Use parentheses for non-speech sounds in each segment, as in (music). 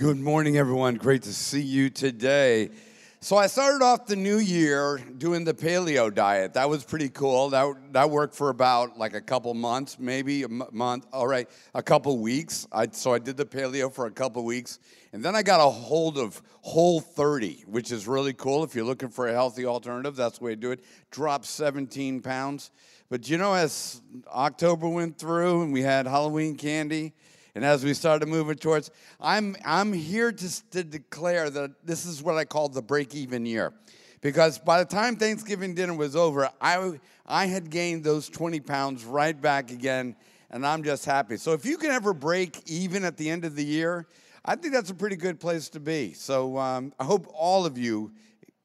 Good morning, everyone. Great to see you today. So I started off the new year doing the paleo diet. That was pretty cool. That, that worked for about like a couple months, maybe a month. All right, a couple weeks. I, so I did the paleo for a couple weeks, and then I got a hold of Whole 30, which is really cool. If you're looking for a healthy alternative, that's the way to do it. Dropped 17 pounds. But you know, as October went through and we had Halloween candy, and as we started moving towards, I'm, I'm here to, to declare that this is what I call the break even year. Because by the time Thanksgiving dinner was over, I, I had gained those 20 pounds right back again, and I'm just happy. So if you can ever break even at the end of the year, I think that's a pretty good place to be. So um, I hope all of you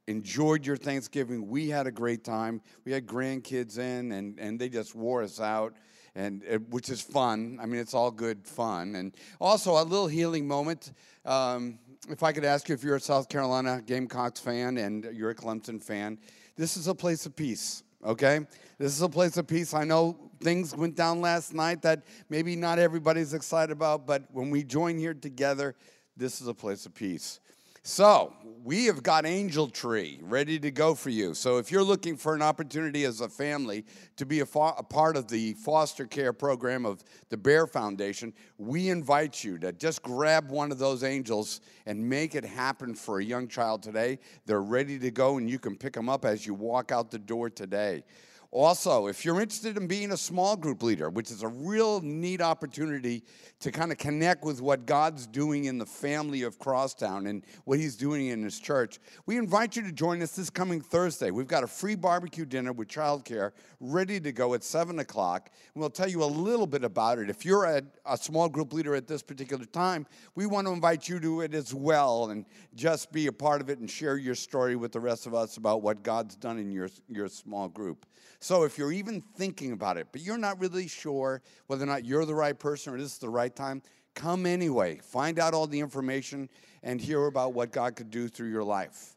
enjoyed your Thanksgiving. We had a great time. We had grandkids in, and, and they just wore us out and which is fun. I mean, it's all good fun, and also a little healing moment. Um, if I could ask you if you're a South Carolina Gamecocks fan and you're a Clemson fan, this is a place of peace. Okay, this is a place of peace. I know things went down last night that maybe not everybody's excited about, but when we join here together, this is a place of peace. So, we have got Angel Tree ready to go for you. So, if you're looking for an opportunity as a family to be a, a, part of the foster care program of the Bair Foundation, we invite you to just grab one of those angels and make it happen for a young child today. They're ready to go, and you can pick them up as you walk out the door today. Also, if you're interested in being a small group leader, which is a real neat opportunity to kind of connect with what God's doing in the family of Crosstown and what He's doing in His church, we invite you to join us this coming Thursday. We've got a free barbecue dinner with childcare ready to go at 7 o'clock. We'll tell you a little bit about it. If you're a, a small group leader at this particular time, we want to invite you to it as well and just be a part of it and share your story with the rest of us about what God's done in your, your small group. So if you're even thinking about it, but you're not really sure whether or not you're the right person or this is the right time, come anyway. Find out all the information and hear about what God could do through your life.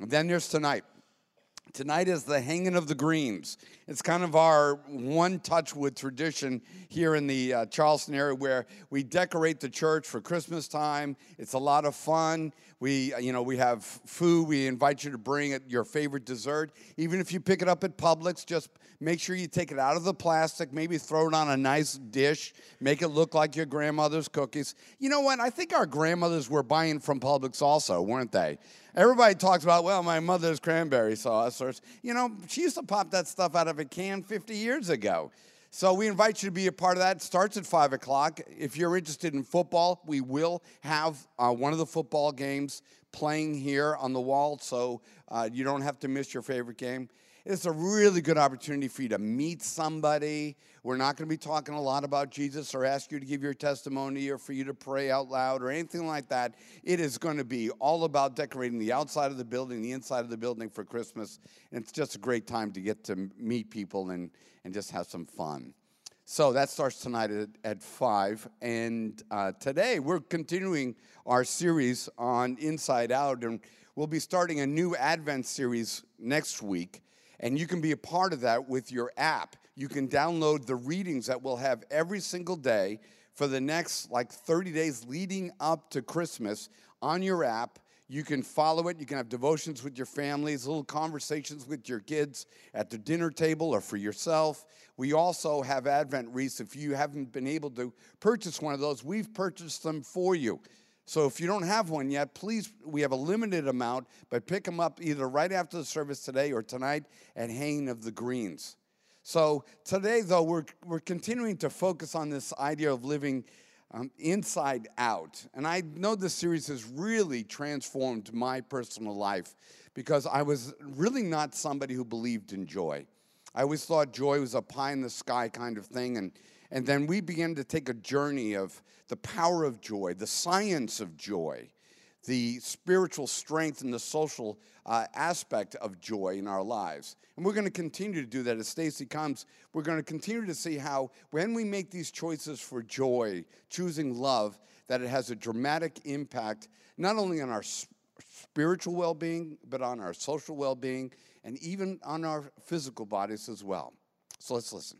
And then there's tonight. Tonight is the hanging of the greens. It's kind of our one touch with tradition here in the uh, Charleston area where we decorate the church for Christmas time. It's a lot of fun. We, uh, you know, we have food. We invite you to bring your favorite dessert. Even if you pick it up at Publix, just make sure you take it out of the plastic. Maybe throw it on a nice dish. Make it look like your grandmother's cookies. You know what? I think our grandmothers were buying from Publix also, weren't they? Everybody talks about, well, my mother's cranberry sauce. Or, you know, she used to pop that stuff out of a can 50 years ago. So we invite you to be a part of that. It starts at 5 o'clock. If you're interested in football, we will have uh, one of the football games playing here on the wall, so uh, you don't have to miss your favorite game. It's a really good opportunity for you to meet somebody. We're not going to be talking a lot about Jesus or ask you to give your testimony or for you to pray out loud or anything like that. It is going to be all about decorating the outside of the building, the inside of the building for Christmas. And it's just a great time to get to meet people and, and just have some fun. So that starts tonight at, at 5. And uh, today we're continuing our series on Inside Out. And we'll be starting a new Advent series next week. And you can be a part of that with your app. You can download the readings that we'll have every single day for the next like 30 days leading up to Christmas on your app. You can follow it. You can have devotions with your families, little conversations with your kids at the dinner table or for yourself. We also have Advent wreaths. If you haven't been able to purchase one of those, we've purchased them for you. So if you don't have one yet, please, we have a limited amount, but pick them up either right after the service today or tonight at Hanging of the Greens. So today, though, we're, we're continuing to focus on this idea of living um, inside out. And I know this series has really transformed my personal life because I was really not somebody who believed in joy. I always thought joy was a pie in the sky kind of thing, and and then we began to take a journey of the power of joy, the science of joy, the spiritual strength and the social uh, aspect of joy in our lives. And we're going to continue to do that as Stacy comes. We're going to continue to see how when we make these choices for joy, choosing love, that it has a dramatic impact not only on our spiritual well-being, but on our social well-being and even on our physical bodies as well. So let's listen.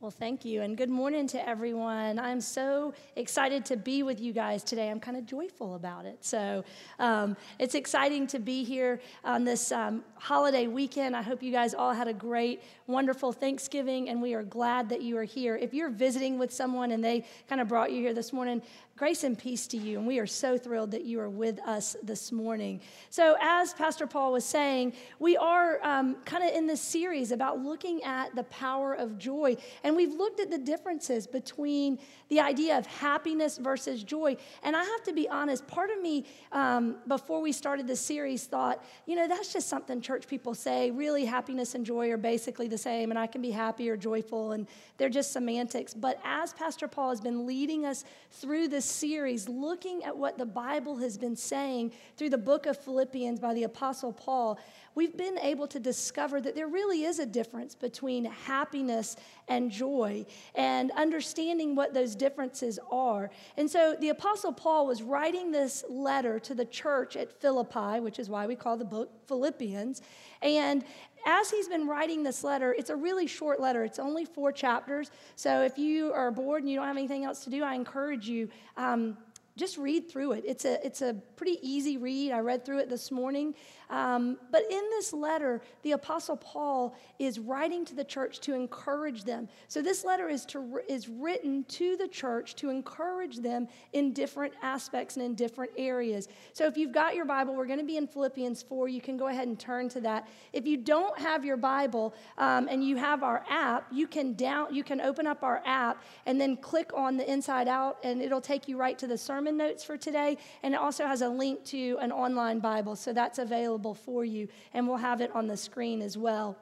Well, thank you, and good morning to everyone. I'm so excited to be with you guys today. I'm kind of joyful about it. So um, it's exciting to be here on this um, holiday weekend. I hope you guys all had a great, wonderful Thanksgiving, and we are glad that you are here. If you're visiting with someone and they kind of brought you here this morning, Grace and peace to you, and we are so thrilled that you are with us this morning. So, as Pastor Paul was saying, we are um, kind of in this series about looking at the power of joy, and we've looked at the differences between the idea of happiness versus joy. And I have to be honest, part of me, um, before we started this series, thought, you know, that's just something church people say. Really, happiness and joy are basically the same, and I can be happy or joyful, and they're just semantics. But as Pastor Paul has been leading us through this series looking at what the Bible has been saying through the book of Philippians by the Apostle Paul, we've been able to discover that there really is a difference between happiness and joy and understanding what those differences are. And so the Apostle Paul was writing this letter to the church at Philippi, which is why we call the book Philippians. And as he's been writing this letter, it's a really short letter. It's only four chapters. So if you are bored and you don't have anything else to do, I encourage you. Um, just read through it. It's a, it's a pretty easy read. I read through it this morning. Um, but in this letter, the Apostle Paul is writing to the church to encourage them. So this letter is, to, is written to the church to encourage them in different aspects and in different areas. So if you've got your Bible, we're going to be in Philippians 4. You can go ahead and turn to that. If you don't have your Bible um, and you have our app, you can down, you can open up our app and then click on the inside out, and it'll take you right to the sermon notes for today. And it also has a link to an online Bible, so that's available available for you, and we'll have it on the screen as well.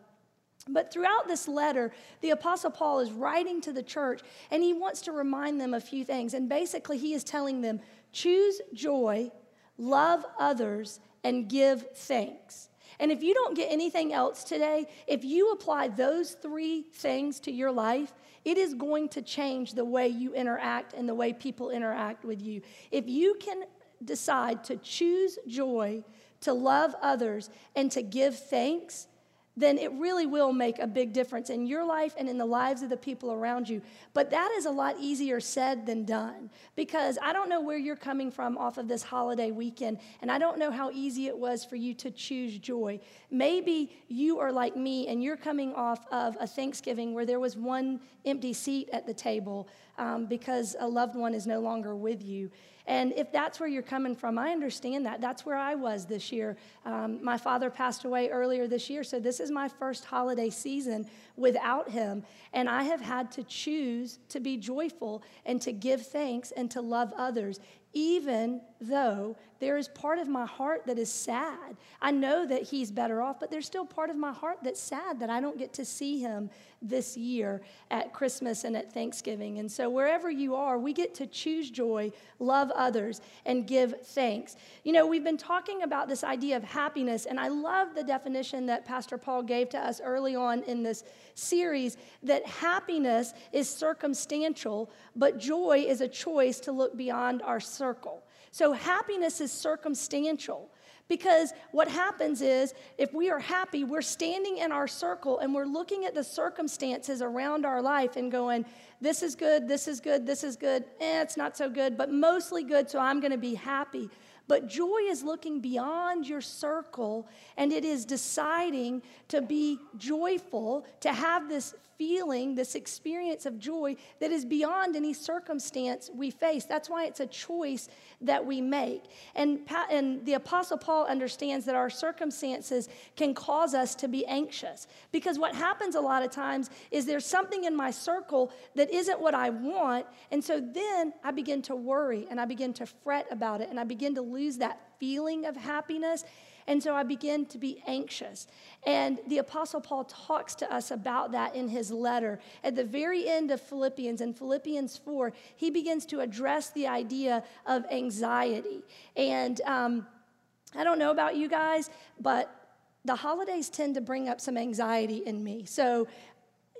But throughout this letter, the Apostle Paul is writing to the church and he wants to remind them a few things. And basically, he is telling them choose joy, love others, and give thanks. And if you don't get anything else today, if you apply those three things to your life, it is going to change the way you interact and the way people interact with you. If you can decide to choose joy, to love others, and to give thanks, then it really will make a big difference in your life and in the lives of the people around you. But that is a lot easier said than done because I don't know where you're coming from off of this holiday weekend, and I don't know how easy it was for you to choose joy. Maybe you are like me and you're coming off of a Thanksgiving where there was one empty seat at the table um, because a loved one is no longer with you. And if that's where you're coming from, I understand that. That's where I was this year. Um, my father passed away earlier this year, so this is my first holiday season without him. And I have had to choose to be joyful and to give thanks and to love others, even though there is part of my heart that is sad. I know that he's better off, but there's still part of my heart that's sad that I don't get to see him this year at Christmas and at Thanksgiving. And so, wherever you are, we get to choose joy, love others, and give thanks. You know, we've been talking about this idea of happiness, and I love the definition that Pastor Paul gave to us early on in this series that happiness is circumstantial, but joy is a choice to look beyond our circle. So happiness is circumstantial. Because what happens is, if we are happy, we're standing in our circle and we're looking at the circumstances around our life and going, this is good, this is good, this is good, eh, it's not so good, but mostly good, so I'm gonna be happy. But joy is looking beyond your circle and it is deciding to be joyful, to have this feeling, this experience of joy that is beyond any circumstance we face. That's why it's a choice that we make. And, and the Apostle Paul understands that our circumstances can cause us to be anxious. Because what happens a lot of times is there's something in my circle that isn't what I want. And so then I begin to worry and I begin to fret about it and I begin to lose that feeling of happiness. And so I begin to be anxious. And the Apostle Paul talks to us about that in his letter. At the very end of Philippians, in Philippians 4, he begins to address the idea of anxiety. And um, I don't know about you guys, but the holidays tend to bring up some anxiety in me. So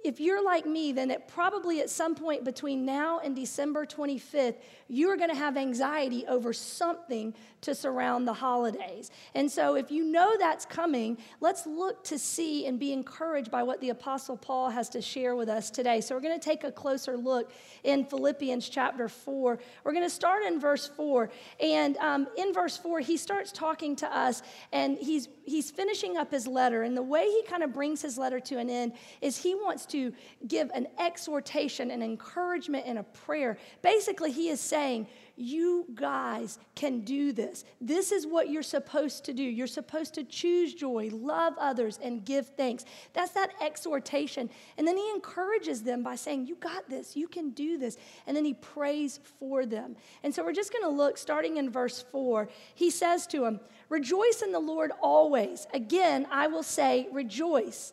if you're like me, then it probably at some point between now and December 25th, you are going to have anxiety over something to surround the holidays. And so, if you know that's coming, let's look to see and be encouraged by what the Apostle Paul has to share with us today. So, we're going to take a closer look in Philippians chapter 4. We're going to start in verse 4. And um, in verse 4, he starts talking to us, and he's, he's finishing up his letter. And the way he kind of brings his letter to an end is he wants to give an exhortation, an encouragement, and a prayer. Basically, he is saying, you guys can do this. This is what you're supposed to do. You're supposed to choose joy, love others, and give thanks. That's that exhortation. And then he encourages them by saying, You got this. You can do this. And then he prays for them. And so we're just going to look, starting in verse 4. He says to them, Rejoice in the Lord always. Again, I will say, Rejoice.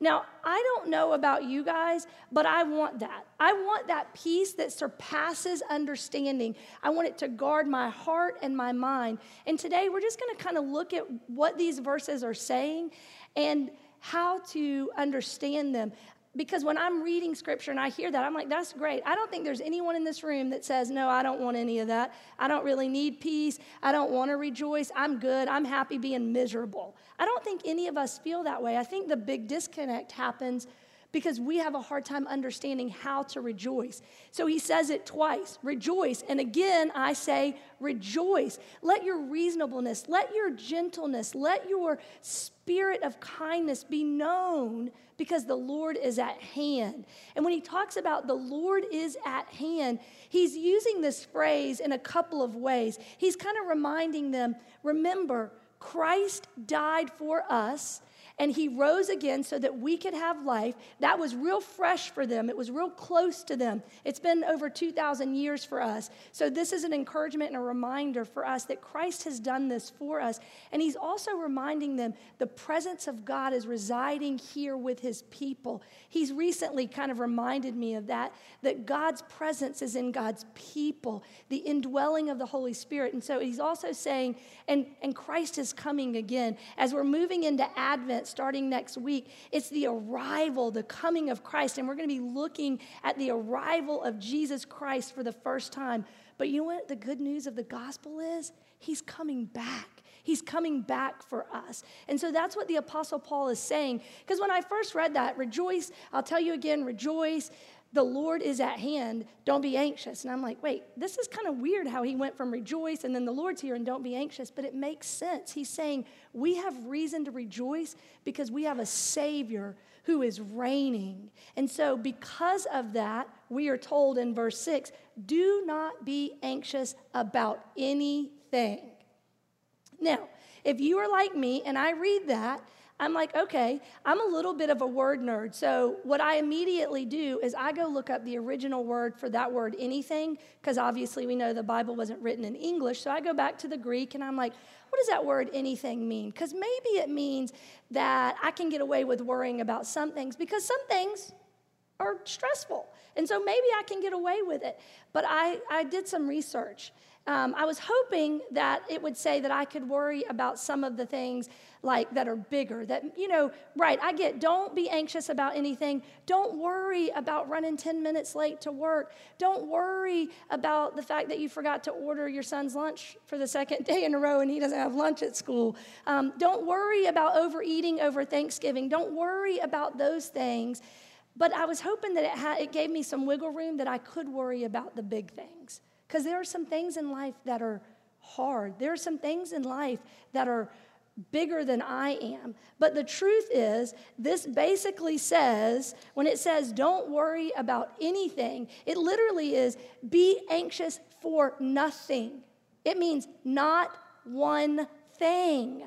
Now, I don't know about you guys, but I want that. I want that peace that surpasses understanding. I want it to guard my heart and my mind. And today we're just going to kind of look at what these verses are saying and how to understand them because when I'm reading scripture and I hear that, I'm like, that's great. I don't think there's anyone in this room that says, no, I don't want any of that. I don't really need peace. I don't want to rejoice. I'm good. I'm happy being miserable. I don't think any of us feel that way. I think the big disconnect happens because we have a hard time understanding how to rejoice. So he says it twice rejoice. And again, I say rejoice. Let your reasonableness, let your gentleness, let your spirit of kindness be known because the Lord is at hand. And when he talks about the Lord is at hand, he's using this phrase in a couple of ways. He's kind of reminding them remember, Christ died for us and he rose again so that we could have life. That was real fresh for them, it was real close to them. It's been over 2,000 years for us. So, this is an encouragement and a reminder for us that Christ has done this for us. And he's also reminding them the presence of God is residing here with his people. He's recently kind of reminded me of that, that God's presence is in God's people, the indwelling of the Holy Spirit. And so, he's also saying, and, and Christ is coming again. As we're moving into Advent, starting next week. It's the arrival, the coming of Christ. And we're going to be looking at the arrival of Jesus Christ for the first time. But you know what the good news of the gospel is? He's coming back. He's coming back for us. And so that's what the Apostle Paul is saying. Because when I first read that, rejoice, I'll tell you again, rejoice the Lord is at hand, don't be anxious. And I'm like, wait, this is kind of weird how he went from rejoice and then the Lord's here and don't be anxious, but it makes sense. He's saying we have reason to rejoice because we have a Savior who is reigning. And so, because of that, we are told in verse 6 do not be anxious about anything. Now, if you are like me and I read that, I'm like, okay, I'm a little bit of a word nerd. So, what I immediately do is I go look up the original word for that word, anything, because obviously we know the Bible wasn't written in English. So, I go back to the Greek and I'm like, what does that word anything mean? Because maybe it means that I can get away with worrying about some things because some things are stressful. And so maybe I can get away with it. But I, I did some research. Um, I was hoping that it would say that I could worry about some of the things like that are bigger. That, you know, right, I get don't be anxious about anything. Don't worry about running 10 minutes late to work. Don't worry about the fact that you forgot to order your son's lunch for the second (laughs) day in a row and he doesn't have lunch at school. Um, don't worry about overeating over Thanksgiving. Don't worry about those things. But I was hoping that it, it gave me some wiggle room that I could worry about the big things. Because there are some things in life that are hard. There are some things in life that are bigger than I am. But the truth is, this basically says, when it says don't worry about anything, it literally is be anxious for nothing. It means not one thing.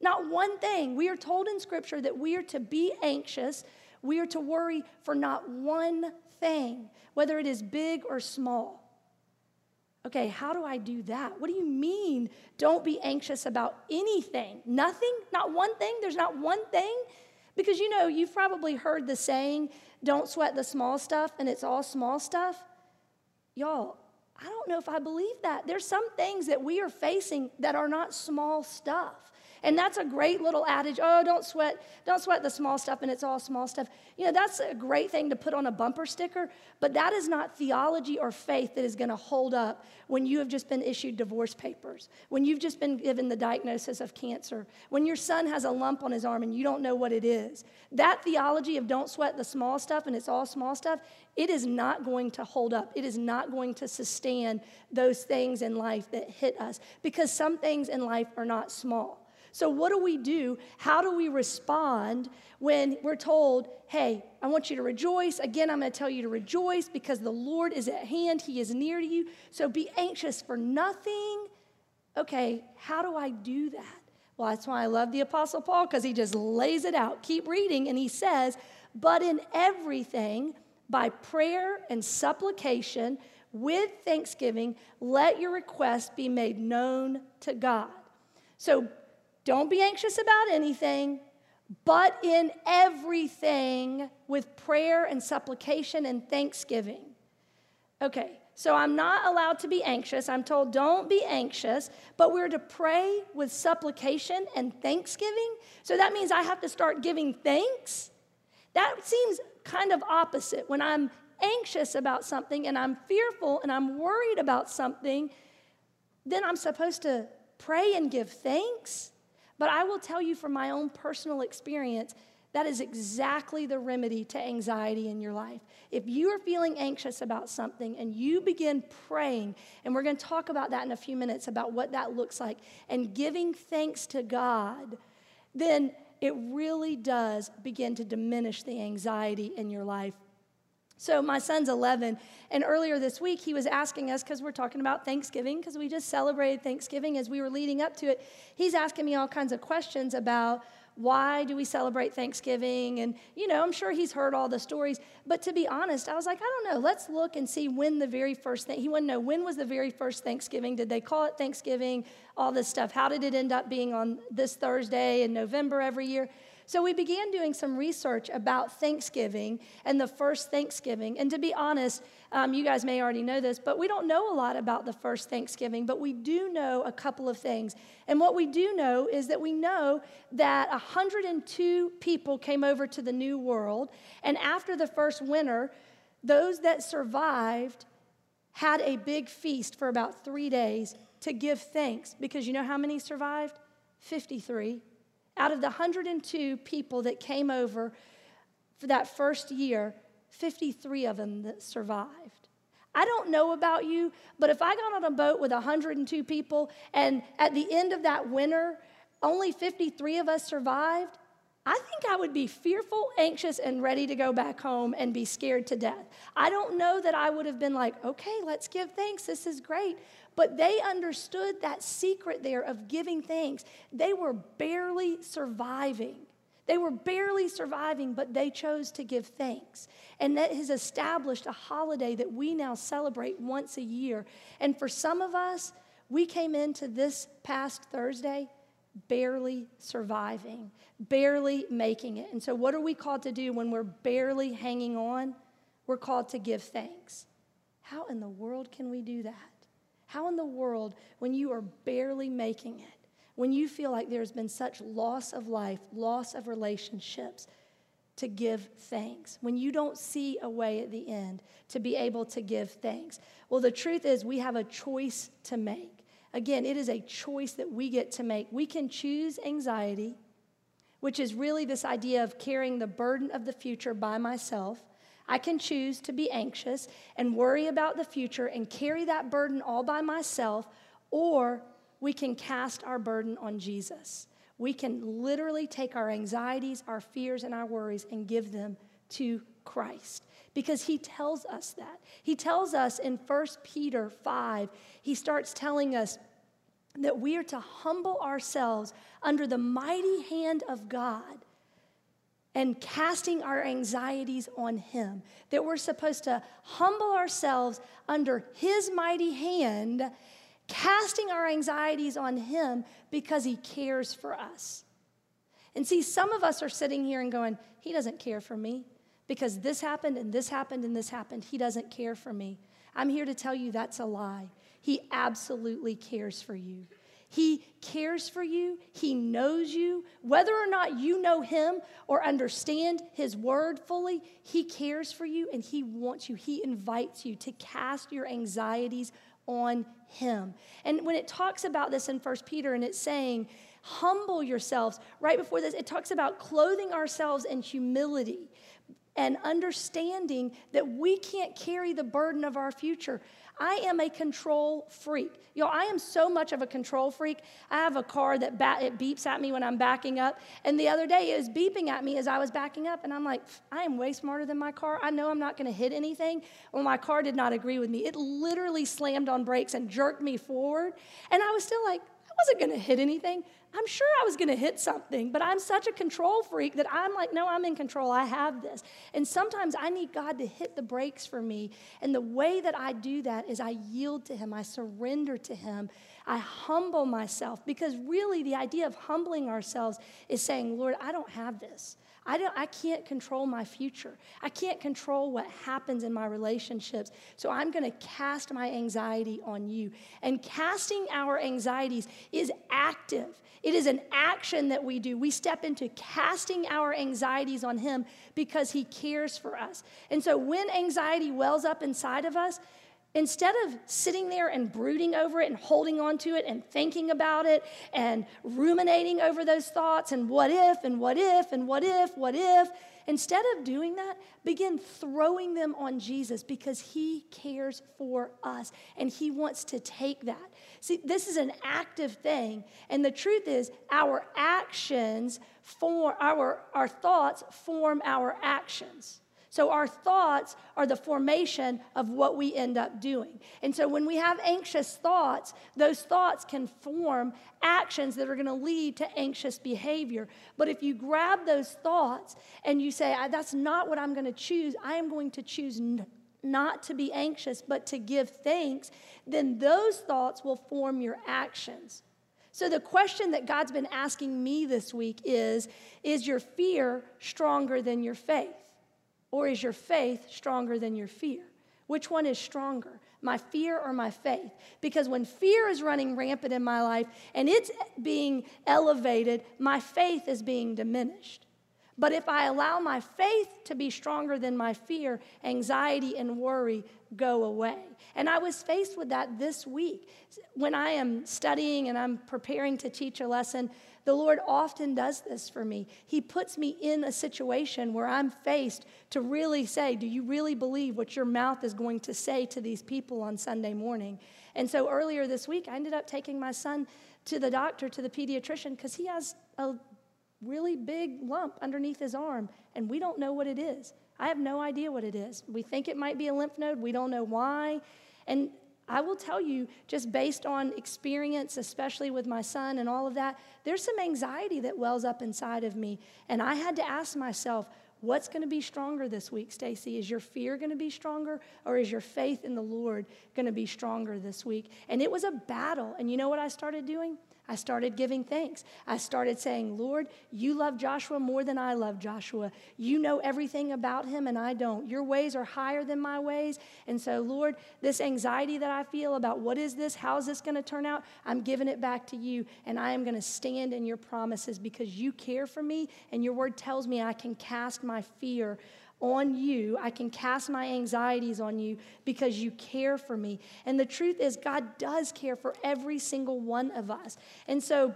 Not one thing. We are told in Scripture that we are to be anxious, we are to worry for not one thing, whether it is big or small. Okay, how do I do that? What do you mean, don't be anxious about anything? Nothing? Not one thing? There's not one thing? Because you know, you've probably heard the saying, don't sweat the small stuff, and it's all small stuff. Y'all, I don't know if I believe that. There's some things that we are facing that are not small stuff. And that's a great little adage. Oh, don't sweat, don't sweat the small stuff, and it's all small stuff. You know, that's a great thing to put on a bumper sticker, but that is not theology or faith that is going to hold up when you have just been issued divorce papers, when you've just been given the diagnosis of cancer, when your son has a lump on his arm and you don't know what it is. That theology of don't sweat the small stuff and it's all small stuff, it is not going to hold up. It is not going to sustain those things in life that hit us because some things in life are not small. So, what do we do? How do we respond when we're told, hey, I want you to rejoice? Again, I'm going to tell you to rejoice because the Lord is at hand, He is near to you. So, be anxious for nothing. Okay, how do I do that? Well, that's why I love the Apostle Paul because he just lays it out. Keep reading, and he says, But in everything, by prayer and supplication, with thanksgiving, let your requests be made known to God. So don't be anxious about anything, but in everything with prayer and supplication and thanksgiving. Okay, so I'm not allowed to be anxious. I'm told don't be anxious, but we're to pray with supplication and thanksgiving. So that means I have to start giving thanks. That seems kind of opposite. When I'm anxious about something and I'm fearful and I'm worried about something, then I'm supposed to pray and give thanks. But I will tell you from my own personal experience, that is exactly the remedy to anxiety in your life. If you are feeling anxious about something and you begin praying, and we're going to talk about that in a few minutes about what that looks like, and giving thanks to God, then it really does begin to diminish the anxiety in your life. So, my son's 11, and earlier this week he was asking us, because we're talking about Thanksgiving, because we just celebrated Thanksgiving as we were leading up to it. He's asking me all kinds of questions about why do we celebrate Thanksgiving? And, you know, I'm sure he's heard all the stories. But to be honest, I was like, I don't know. Let's look and see when the very first thing, he wanted to know when was the very first Thanksgiving? Did they call it Thanksgiving? All this stuff. How did it end up being on this Thursday in November every year? So we began doing some research about Thanksgiving and the first Thanksgiving. And to be honest, um, you guys may already know this, but we don't know a lot about the first Thanksgiving, but we do know a couple of things. And what we do know is that we know that 102 people came over to the New World. And after the first winter, those that survived had a big feast for about three days to give thanks because you know how many survived? 53. Out of the 102 people that came over for that first year, 53 of them that survived. I don't know about you, but if I got on a boat with 102 people and at the end of that winter, only 53 of us survived, I think I would be fearful, anxious, and ready to go back home and be scared to death. I don't know that I would have been like, okay, let's give thanks. This is great. But they understood that secret there of giving thanks. They were barely surviving. They were barely surviving, but they chose to give thanks. And that has established a holiday that we now celebrate once a year. And for some of us, we came into this past Thursday barely surviving, barely making it. And so, what are we called to do when we're barely hanging on? We're called to give thanks. How in the world can we do that? How in the world, when you are barely making it, when you feel like there's been such loss of life, loss of relationships, to give thanks, when you don't see a way at the end to be able to give thanks? Well, the truth is, we have a choice to make. Again, it is a choice that we get to make. We can choose anxiety, which is really this idea of carrying the burden of the future by myself. I can choose to be anxious and worry about the future and carry that burden all by myself, or we can cast our burden on Jesus. We can literally take our anxieties, our fears, and our worries and give them to Christ because he tells us that. He tells us in 1 Peter 5, he starts telling us that we are to humble ourselves under the mighty hand of God and casting our anxieties on Him. That we're supposed to humble ourselves under His mighty hand, casting our anxieties on Him because He cares for us. And see, some of us are sitting here and going, He doesn't care for me because this happened and this happened and this happened. He doesn't care for me. I'm here to tell you that's a lie. He absolutely cares for you. He cares for you. He knows you. Whether or not you know Him or understand His word fully, He cares for you and He wants you. He invites you to cast your anxieties on Him. And when it talks about this in First Peter and it's saying, humble yourselves, right before this, it talks about clothing ourselves in humility and understanding that we can't carry the burden of our future. I am a control freak. Yo, I am so much of a control freak. I have a car that ba- it beeps at me when I'm backing up. And the other day it was beeping at me as I was backing up. And I'm like, I am way smarter than my car. I know I'm not going to hit anything. Well, my car did not agree with me. It literally slammed on brakes and jerked me forward. And I was still like, wasn't going to hit anything. I'm sure I was going to hit something, but I'm such a control freak that I'm like, no, I'm in control. I have this. And sometimes I need God to hit the brakes for me. And the way that I do that is I yield to Him, I surrender to Him, I humble myself. Because really, the idea of humbling ourselves is saying, Lord, I don't have this. I, don't, I can't control my future. I can't control what happens in my relationships. So I'm going to cast my anxiety on you. And casting our anxieties is active, it is an action that we do. We step into casting our anxieties on Him because He cares for us. And so when anxiety wells up inside of us, Instead of sitting there and brooding over it and holding on to it and thinking about it and ruminating over those thoughts and what if and what if and what if, what if, instead of doing that, begin throwing them on Jesus because he cares for us and he wants to take that. See, this is an active thing. And the truth is, our actions form, our, our thoughts form our actions. So, our thoughts are the formation of what we end up doing. And so, when we have anxious thoughts, those thoughts can form actions that are going to lead to anxious behavior. But if you grab those thoughts and you say, That's not what I'm going to choose, I am going to choose n- not to be anxious, but to give thanks, then those thoughts will form your actions. So, the question that God's been asking me this week is Is your fear stronger than your faith? Or is your faith stronger than your fear? Which one is stronger, my fear or my faith? Because when fear is running rampant in my life and it's being elevated, my faith is being diminished. But if I allow my faith to be stronger than my fear, anxiety and worry go away. And I was faced with that this week. When I am studying and I'm preparing to teach a lesson, the Lord often does this for me. He puts me in a situation where I'm faced to really say, Do you really believe what your mouth is going to say to these people on Sunday morning? And so earlier this week, I ended up taking my son to the doctor, to the pediatrician, because he has a really big lump underneath his arm, and we don't know what it is. I have no idea what it is. We think it might be a lymph node, we don't know why. And I will tell you, just based on experience, especially with my son and all of that, there's some anxiety that wells up inside of me. And I had to ask myself, what's going to be stronger this week, Stacy? Is your fear going to be stronger or is your faith in the Lord going to be stronger this week? And it was a battle. And you know what I started doing? I started giving thanks. I started saying, Lord, you love Joshua more than I love Joshua. You know everything about him, and I don't. Your ways are higher than my ways. And so, Lord, this anxiety that I feel about what is this, how is this going to turn out, I'm giving it back to you, and I am going to stand in your promises because you care for me, and your word tells me I can cast my fear on you. I can cast my anxieties on you because you care for me. And the truth is, God does care for every single one of us. And so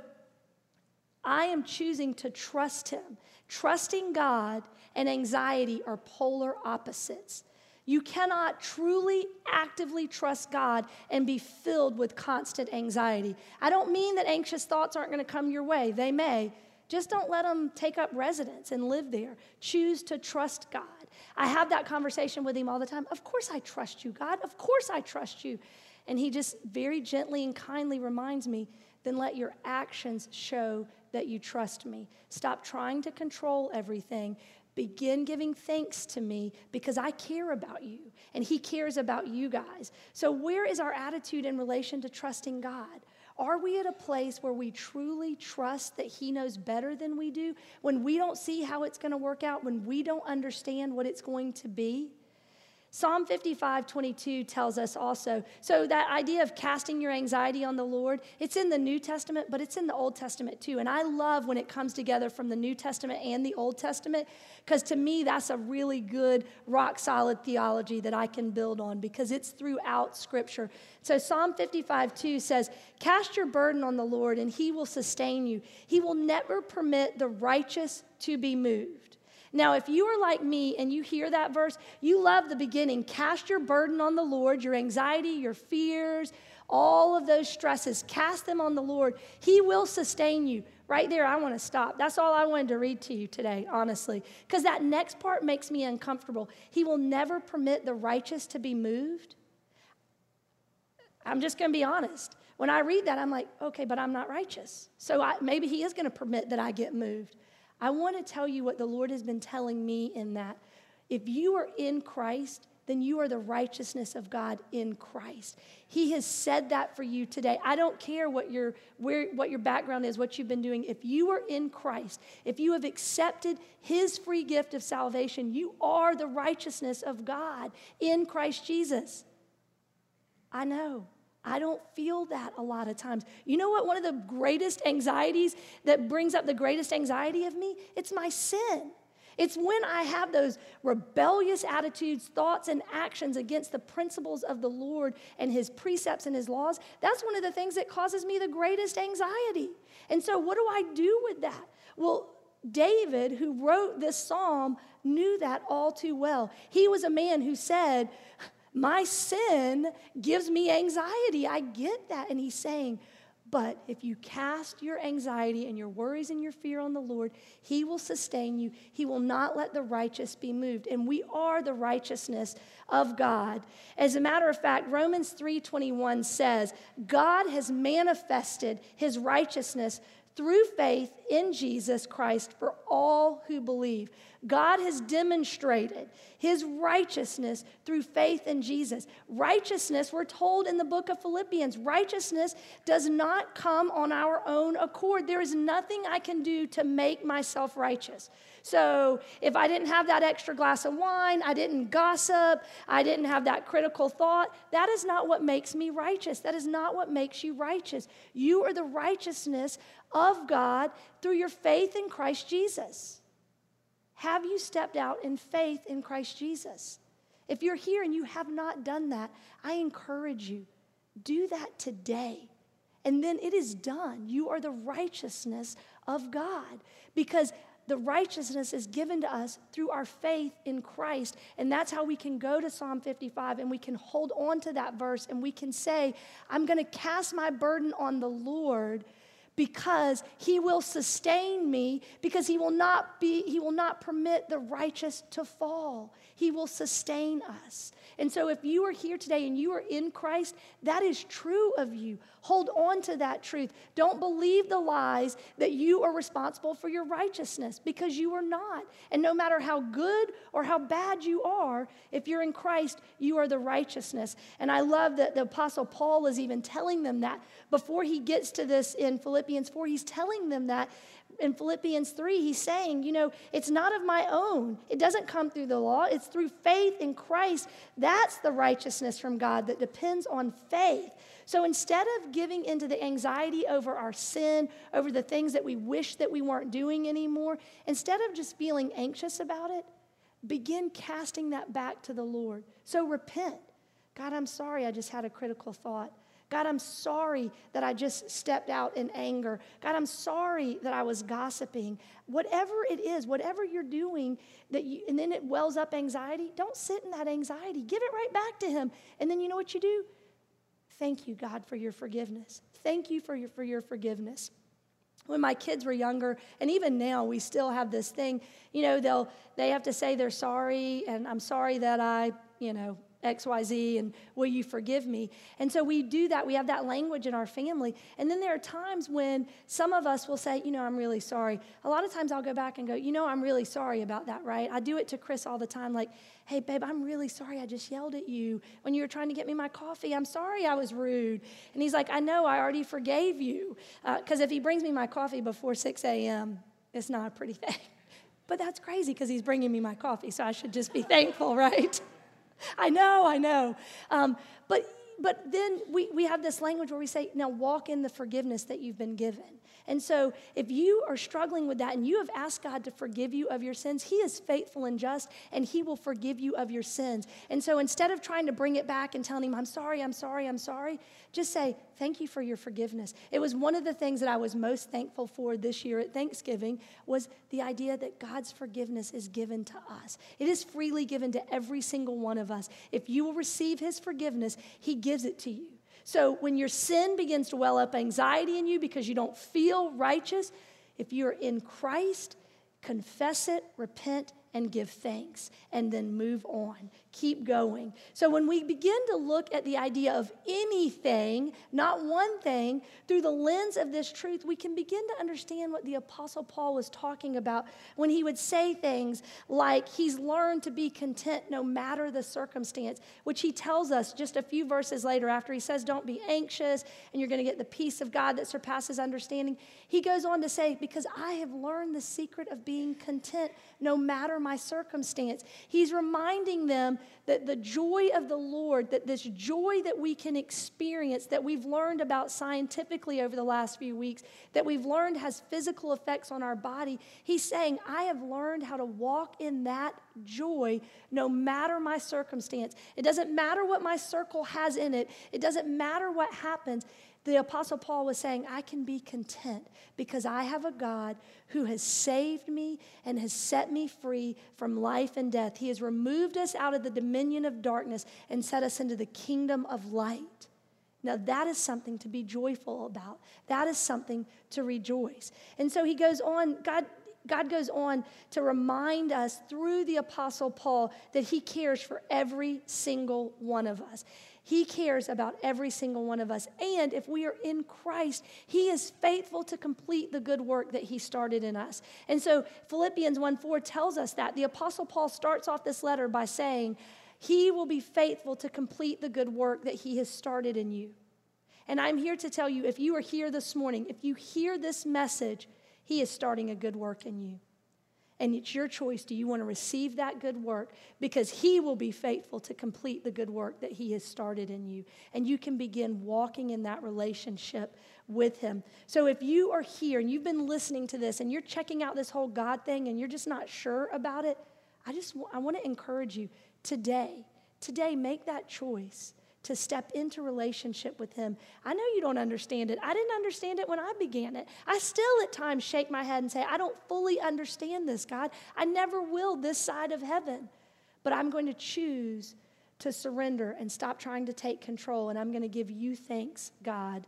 I am choosing to trust Him. Trusting God and anxiety are polar opposites. You cannot truly, actively trust God and be filled with constant anxiety. I don't mean that anxious thoughts aren't going to come your way, they may. Just don't let them take up residence and live there. Choose to trust God. I have that conversation with him all the time. Of course, I trust you, God. Of course, I trust you. And he just very gently and kindly reminds me then let your actions show that you trust me. Stop trying to control everything. Begin giving thanks to me because I care about you and He cares about you guys. So, where is our attitude in relation to trusting God? Are we at a place where we truly trust that He knows better than we do? When we don't see how it's going to work out, when we don't understand what it's going to be? Psalm 55, 22 tells us also. So, that idea of casting your anxiety on the Lord, it's in the New Testament, but it's in the Old Testament too. And I love when it comes together from the New Testament and the Old Testament, because to me, that's a really good, rock solid theology that I can build on because it's throughout Scripture. So, Psalm 55, 2 says, Cast your burden on the Lord, and he will sustain you. He will never permit the righteous to be moved. Now, if you are like me and you hear that verse, you love the beginning. Cast your burden on the Lord, your anxiety, your fears, all of those stresses, cast them on the Lord. He will sustain you. Right there, I want to stop. That's all I wanted to read to you today, honestly, because that next part makes me uncomfortable. He will never permit the righteous to be moved. I'm just going to be honest. When I read that, I'm like, okay, but I'm not righteous. So I, maybe he is going to permit that I get moved. I want to tell you what the Lord has been telling me in that. If you are in Christ, then you are the righteousness of God in Christ. He has said that for you today. I don't care what your where what your background is, what you've been doing. If you are in Christ, if you have accepted his free gift of salvation, you are the righteousness of God in Christ Jesus. I know. I don't feel that a lot of times. You know what? One of the greatest anxieties that brings up the greatest anxiety of me? It's my sin. It's when I have those rebellious attitudes, thoughts, and actions against the principles of the Lord and His precepts and His laws. That's one of the things that causes me the greatest anxiety. And so, what do I do with that? Well, David, who wrote this psalm, knew that all too well. He was a man who said, my sin gives me anxiety. I get that. And he's saying, but if you cast your anxiety and your worries and your fear on the Lord, He will sustain you. He will not let the righteous be moved. And we are the righteousness of God. As a matter of fact, Romans 3:21 says, God has manifested his righteousness through faith in Jesus Christ for all who believe. God has demonstrated his righteousness through faith in Jesus. Righteousness, we're told in the book of Philippians, righteousness does not come on our own accord. There is nothing I can do to make myself righteous. So if I didn't have that extra glass of wine, I didn't gossip, I didn't have that critical thought, that is not what makes me righteous. That is not what makes you righteous. You are the righteousness of God through your faith in Christ Jesus. Have you stepped out in faith in Christ Jesus? If you're here and you have not done that, I encourage you, do that today. And then it is done. You are the righteousness of God because the righteousness is given to us through our faith in Christ. And that's how we can go to Psalm 55 and we can hold on to that verse and we can say, I'm going to cast my burden on the Lord because he will sustain me because he will not be he will not permit the righteous to fall he will sustain us. And so if you are here today and you are in Christ that is true of you. Hold on to that truth. Don't believe the lies that you are responsible for your righteousness because you are not. And no matter how good or how bad you are if you're in Christ you are the righteousness. And I love that the apostle Paul is even telling them that before he gets to this in Philippians Philippians 4, he's telling them that. In Philippians 3, he's saying, you know, it's not of my own. It doesn't come through the law, it's through faith in Christ. That's the righteousness from God that depends on faith. So instead of giving into the anxiety over our sin, over the things that we wish that we weren't doing anymore, instead of just feeling anxious about it, begin casting that back to the Lord. So repent. God, I'm sorry I just had a critical thought. God, I'm sorry that I just stepped out in anger. God, I'm sorry that I was gossiping. Whatever it is, whatever you're doing, that you, and then it wells up anxiety, don't sit in that anxiety. Give it right back to Him. And then you know what you do? Thank you, God, for your forgiveness. Thank you for your, for your forgiveness when my kids were younger and even now we still have this thing you know they'll they have to say they're sorry and i'm sorry that i you know XYZ and will you forgive me? And so we do that. We have that language in our family. And then there are times when some of us will say, you know, I'm really sorry. A lot of times I'll go back and go, you know, I'm really sorry about that, right? I do it to Chris all the time, like, hey, babe, I'm really sorry. I just yelled at you when you were trying to get me my coffee. I'm sorry I was rude. And he's like, I know, I already forgave you. Because uh, if he brings me my coffee before 6 a.m., it's not a pretty thing. (laughs) But that's crazy because he's bringing me my coffee, so I should just be thankful, (laughs) right? (laughs) I know, I know. Um, but but then we, we have this language where we say, now walk in the forgiveness that you've been given. And so, if you are struggling with that and you have asked God to forgive you of your sins, He is faithful and just and He will forgive you of your sins. And so, instead of trying to bring it back and telling Him, I'm sorry, I'm sorry, I'm sorry, just say, Thank you for your forgiveness. It was one of the things that I was most thankful for this year at Thanksgiving was the idea that God's forgiveness is given to us. It is freely given to every single one of us. If you will receive His forgiveness, He gives it to you. So when your sin begins to well up anxiety in you because you don't feel righteous, if you're in Christ, confess it, repent, and give thanks, and then move on. Keep going. So, when we begin to look at the idea of anything, not one thing, through the lens of this truth, we can begin to understand what the Apostle Paul was talking about when he would say things like he's learned to be content no matter the circumstance, which he tells us just a few verses later after he says, Don't be anxious, and you're going to get the peace of God that surpasses understanding. He goes on to say, Because I have learned the secret of being content no matter my circumstance. He's reminding them that the joy of the Lord, that this joy that we can experience, that we've learned about scientifically over the last few weeks, that we've learned has physical effects on our body, he's saying, I have learned how to walk in that joy no matter my circumstance. It doesn't matter what my circle has in it, it doesn't matter what happens. The Apostle Paul was saying, I can be content because I have a God who has saved me and has set me free from life and death. He has removed us out of the dominion of darkness and set us into the kingdom of light. Now, that is something to be joyful about. That is something to rejoice. And so he goes on, God, God goes on to remind us through the Apostle Paul that he cares for every single one of us. He cares about every single one of us. And if we are in Christ, He is faithful to complete the good work that He started in us. And so Philippians 1 4 tells us that. The Apostle Paul starts off this letter by saying, He will be faithful to complete the good work that He has started in you. And I'm here to tell you if you are here this morning, if you hear this message, He is starting a good work in you. And it's your choice. Do you want to receive that good work? Because He will be faithful to complete the good work that He has started in you. And you can begin walking in that relationship with Him. So if you are here and you've been listening to this and you're checking out this whole God thing and you're just not sure about it, I just I want to encourage you today. Today, make that choice to step into relationship with Him. I know you don't understand it. I didn't understand it when I began it. I still at times shake my head and say, I don't fully understand this, God. I never will this side of heaven. But I'm going to choose to surrender and stop trying to take control. And I'm going to give you thanks, God,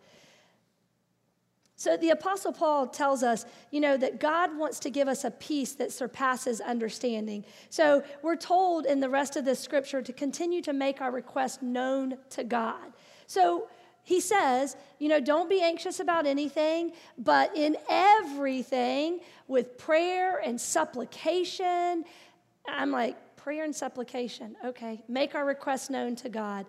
so the Apostle Paul tells us, you know, that God wants to give us a peace that surpasses understanding. So we're told in the rest of the scripture to continue to make our request known to God. So he says, you know, don't be anxious about anything, but in everything with prayer and supplication. I'm like, prayer and supplication. Okay, make our request known to God.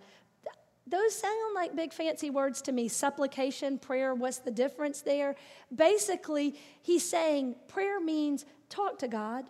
Those sound like big fancy words to me supplication, prayer, what's the difference there? Basically, he's saying prayer means talk to God.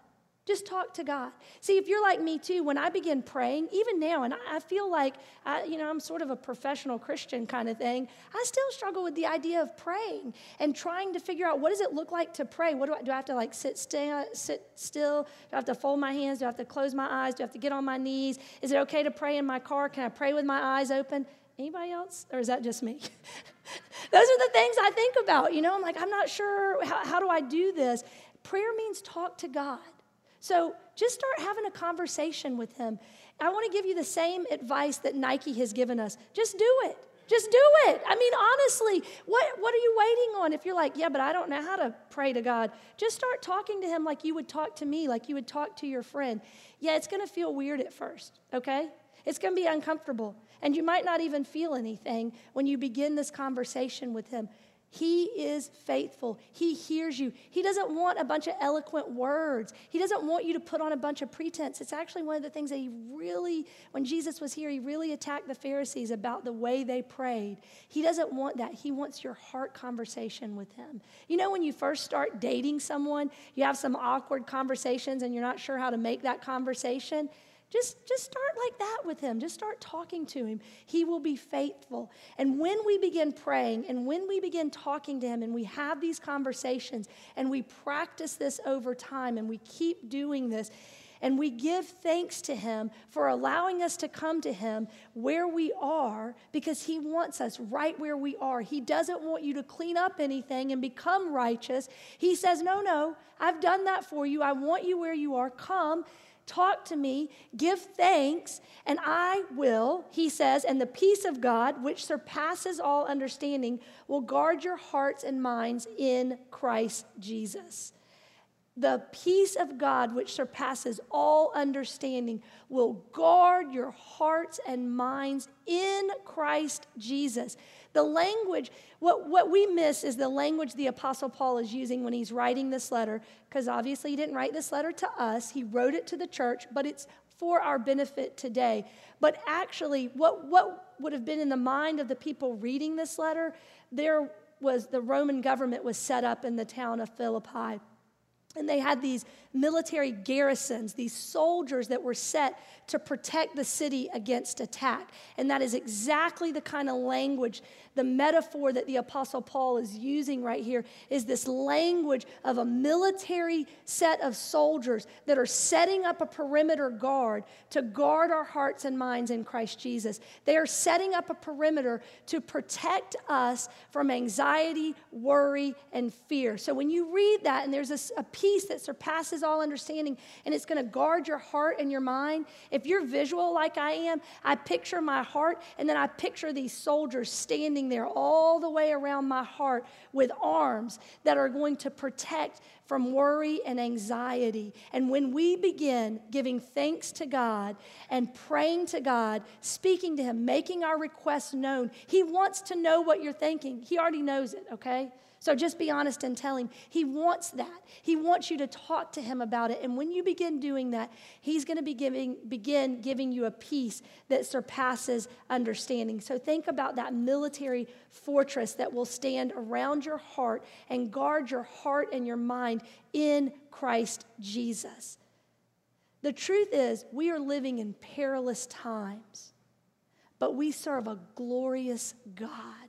Just talk to God. See, if you're like me too, when I begin praying, even now, and I feel like, I, you know, I'm sort of a professional Christian kind of thing, I still struggle with the idea of praying and trying to figure out what does it look like to pray? What do I, do I have to like sit, still, sit still? Do I have to fold my hands? Do I have to close my eyes? Do I have to get on my knees? Is it okay to pray in my car? Can I pray with my eyes open? Anybody else? Or is that just me? (laughs) Those are the things I think about. You know, I'm like, I'm not sure. How, how do I do this? Prayer means talk to God. So just start having a conversation with him. I want to give you the same advice that Nike has given us. Just do it. Just do it. I mean, honestly, what, what are you waiting on? If you're like, yeah, but I don't know how to pray to God, just start talking to Him like you would talk to me, like you would talk to your friend. Yeah, it's going to feel weird at first, okay? It's going to be uncomfortable. And you might not even feel anything when you begin this conversation with Him. He is faithful. He hears you. He doesn't want a bunch of eloquent words. He doesn't want you to put on a bunch of pretense. It's actually one of the things that he really, when Jesus was here, he really attacked the Pharisees about the way they prayed. He doesn't want that. He wants your heart conversation with him. You know, when you first start dating someone, you have some awkward conversations and you're not sure how to make that conversation. Just, just start like that with him. Just start talking to him. He will be faithful. And when we begin praying and when we begin talking to him and we have these conversations and we practice this over time and we keep doing this, and we give thanks to Him for allowing us to come to Him where we are because He wants us right where we are. He doesn't want you to clean up anything and become righteous. He says, No, no, I've done that for you. I want you where you are. Come Talk to me, give thanks, and I will, he says, and the peace of God, which surpasses all understanding, will guard your hearts and minds in Christ Jesus. The peace of God, which surpasses all understanding, will guard your hearts and minds in Christ Jesus. The language, what, what we miss is the language the Apostle Paul is using when he's writing this letter, because obviously he didn't write this letter to us, he wrote it to the church, but it's for our benefit today. But actually, what, what would have been in the mind of the people reading this letter, there was the Roman government was set up in the town of Philippi. And they had these military garrisons, these soldiers that were set to protect the city against attack. And that is exactly the kind of language, the metaphor that the Apostle Paul is using right here is this language of a military set of soldiers that are setting up a perimeter guard to guard our hearts and minds in Christ Jesus. They are setting up a perimeter to protect us from anxiety, worry, and fear. So when you read that, and there's a, a peace that surpasses all understanding, and it's going to guard your heart and your mind. If you're visual like I am, I picture my heart, and then I picture these soldiers standing there all the way around my heart with arms that are going to protect from worry and anxiety. And when we begin giving thanks to God and praying to God, speaking to Him, making our requests known, He wants to know what you're thinking. He already knows it, okay? So just be honest and tell him. He wants that. He wants you to talk to him about it. And when you begin doing that, he's going to be giving, begin giving you a peace that surpasses understanding. So think about that military fortress that will stand around your heart and guard your heart and your mind in Christ Jesus. The truth is, we are living in perilous times, but we serve a glorious God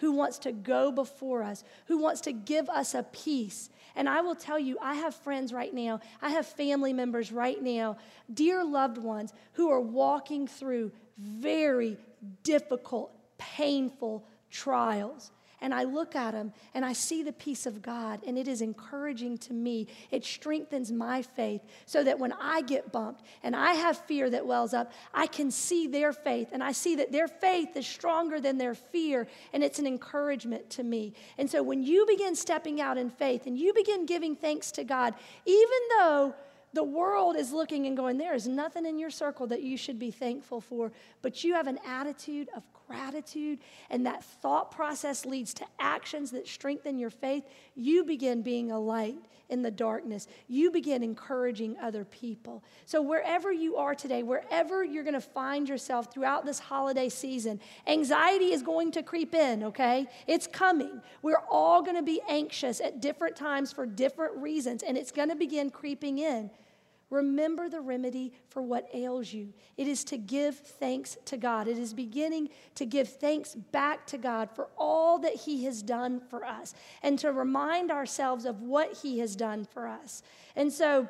who wants to go before us, who wants to give us a peace. And I will tell you, I have friends right now, I have family members right now, dear loved ones who are walking through very difficult, painful trials and I look at them and I see the peace of God, and it is encouraging to me. It strengthens my faith so that when I get bumped and I have fear that wells up, I can see their faith, and I see that their faith is stronger than their fear, and it's an encouragement to me. And so when you begin stepping out in faith and you begin giving thanks to God, even though the world is looking and going, There is nothing in your circle that you should be thankful for, but you have an attitude of gratitude, and that thought process leads to actions that strengthen your faith. You begin being a light in the darkness. You begin encouraging other people. So, wherever you are today, wherever you're going to find yourself throughout this holiday season, anxiety is going to creep in, okay? It's coming. We're all going to be anxious at different times for different reasons, and it's going to begin creeping in. Remember the remedy for what ails you. It is to give thanks to God. It is beginning to give thanks back to God for all that He has done for us and to remind ourselves of what He has done for us. And so,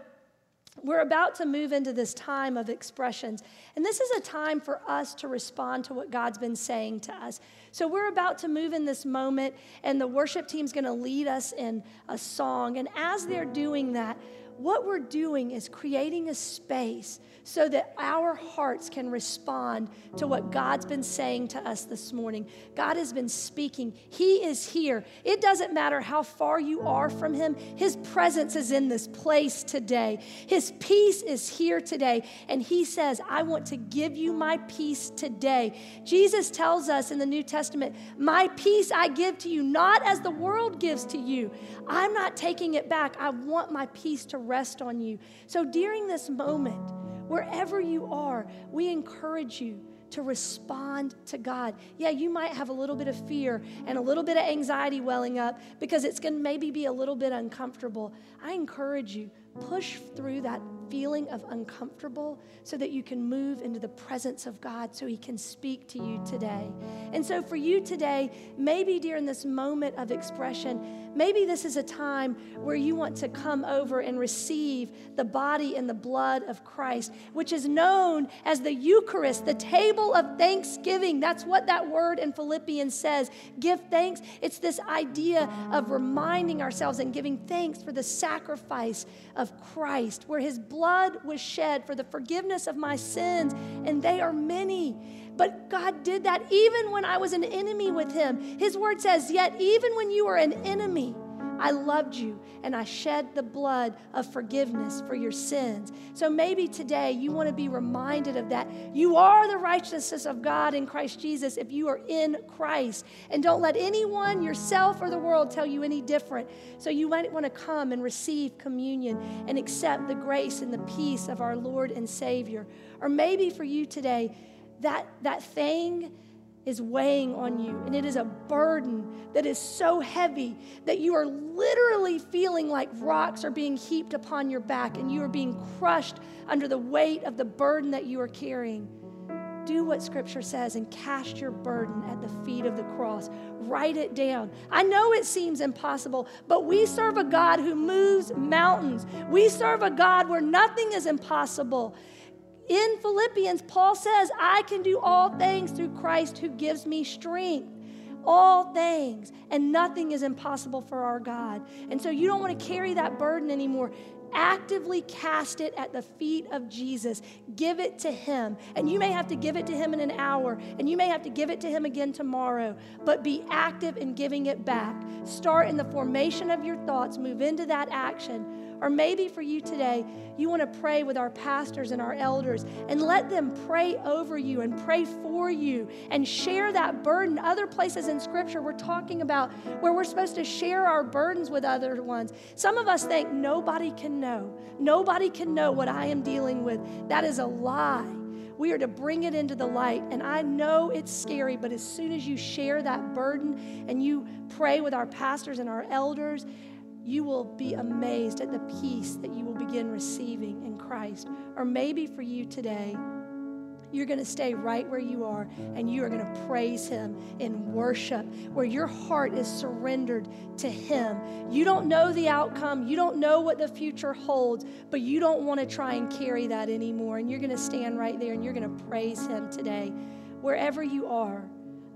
we're about to move into this time of expressions. And this is a time for us to respond to what God's been saying to us. So we're about to move in this moment, and the worship team's to lead us in a song. And as they're doing that, what we're doing is creating a space so that our hearts can respond to what God's been saying to us this morning. God has been speaking, He is here. It doesn't matter how far you are from Him, His presence is in this place today. His peace is here today. And He says, I want to give you my peace today. Jesus tells us in the New Testament, My peace I give to you, not as the world gives to you. I'm not taking it back. I want my peace to rest on you. So during this moment, wherever you are, we encourage you to respond to God. Yeah, you might have a little bit of fear and a little bit of anxiety welling up because it's going to maybe be a little bit uncomfortable. I encourage you push through that feeling of uncomfortable so that you can move into the presence of God so He can speak to you today. And so, for you today, maybe during this moment of expression, maybe this is a time where you want to come over and receive the body and the blood of Christ, which is known as the Eucharist, the table of thanksgiving. That's what that word in Philippians says. Give thanks. It's this idea of reminding ourselves and giving thanks for the sacrifice of Christ, where his blood was shed for the forgiveness of my sins, and they are many. But God did that even when I was an enemy with him. His word says, Yet even when you were an enemy, I loved you and I shed the blood of forgiveness for your sins. So maybe today you want to be reminded of that. You are the righteousness of God in Christ Jesus if you are in Christ. And don't let anyone, yourself or the world, tell you any different. So you might want to come and receive communion and accept the grace and the peace of our Lord and Savior. Or maybe for you today, that, that thing is weighing on you, and it is a burden that is so heavy that you are literally feeling like rocks are being heaped upon your back and you are being crushed under the weight of the burden that you are carrying. Do what Scripture says and cast your burden at the feet of the cross. Write it down. I know it seems impossible, but we serve a God who moves mountains. We serve a God where nothing is impossible. In Philippians, Paul says, I can do all things through Christ who gives me strength. All things, and nothing is impossible for our God. And so you don't want to carry that burden anymore actively cast it at the feet of Jesus. Give it to Him. And you may have to give it to Him in an hour, and you may have to give it to Him again tomorrow, but be active in giving it back. Start in the formation of your thoughts, move into that action or maybe for you today, you want to pray with our pastors and our elders and let them pray over you and pray for you and share that burden. Other places in Scripture we're talking about where we're supposed to share our burdens with other ones. Some of us think nobody can know. Nobody can know what I am dealing with. That is a lie. We are to bring it into the light. And I know it's scary, but as soon as you share that burden and you pray with our pastors and our elders you will be amazed at the peace that you will begin receiving in Christ. Or maybe for you today, you're going to stay right where you are and you are going to praise Him in worship, where your heart is surrendered to Him. You don't know the outcome, you don't know what the future holds, but you don't want to try and carry that anymore. And you're going to stand right there and you're going to praise Him today. Wherever you are,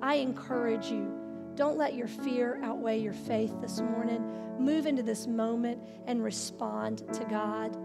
I encourage you don't let your fear outweigh your faith this morning. Move into this moment and respond to God.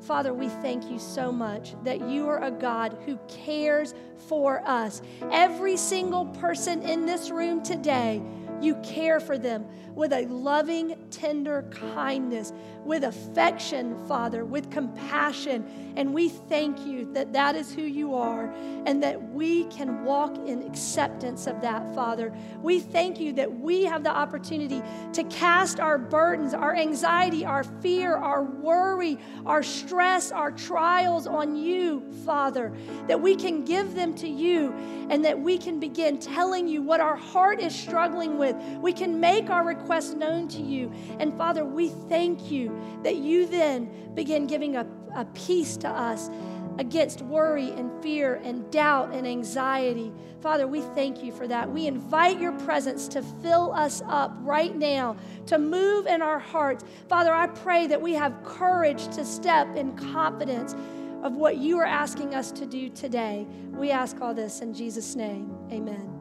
Father, we thank you so much that you are a God who cares for us. Every single person in this room today, you care for them with a loving, tender kindness, with affection, Father, with compassion. And we thank you that that is who you are and that we can walk in acceptance of that, Father. We thank you that we have the opportunity to cast our burdens, our anxiety, our fear, our worry, our stress, our trials on you, Father, that we can give them to you and that we can begin telling you what our heart is struggling with. We can make our requests known to you. And Father, we thank you that you then begin giving a, a peace to us against worry and fear and doubt and anxiety. Father, we thank you for that. We invite your presence to fill us up right now, to move in our hearts. Father, I pray that we have courage to step in confidence of what you are asking us to do today. We ask all this in Jesus' name. Amen.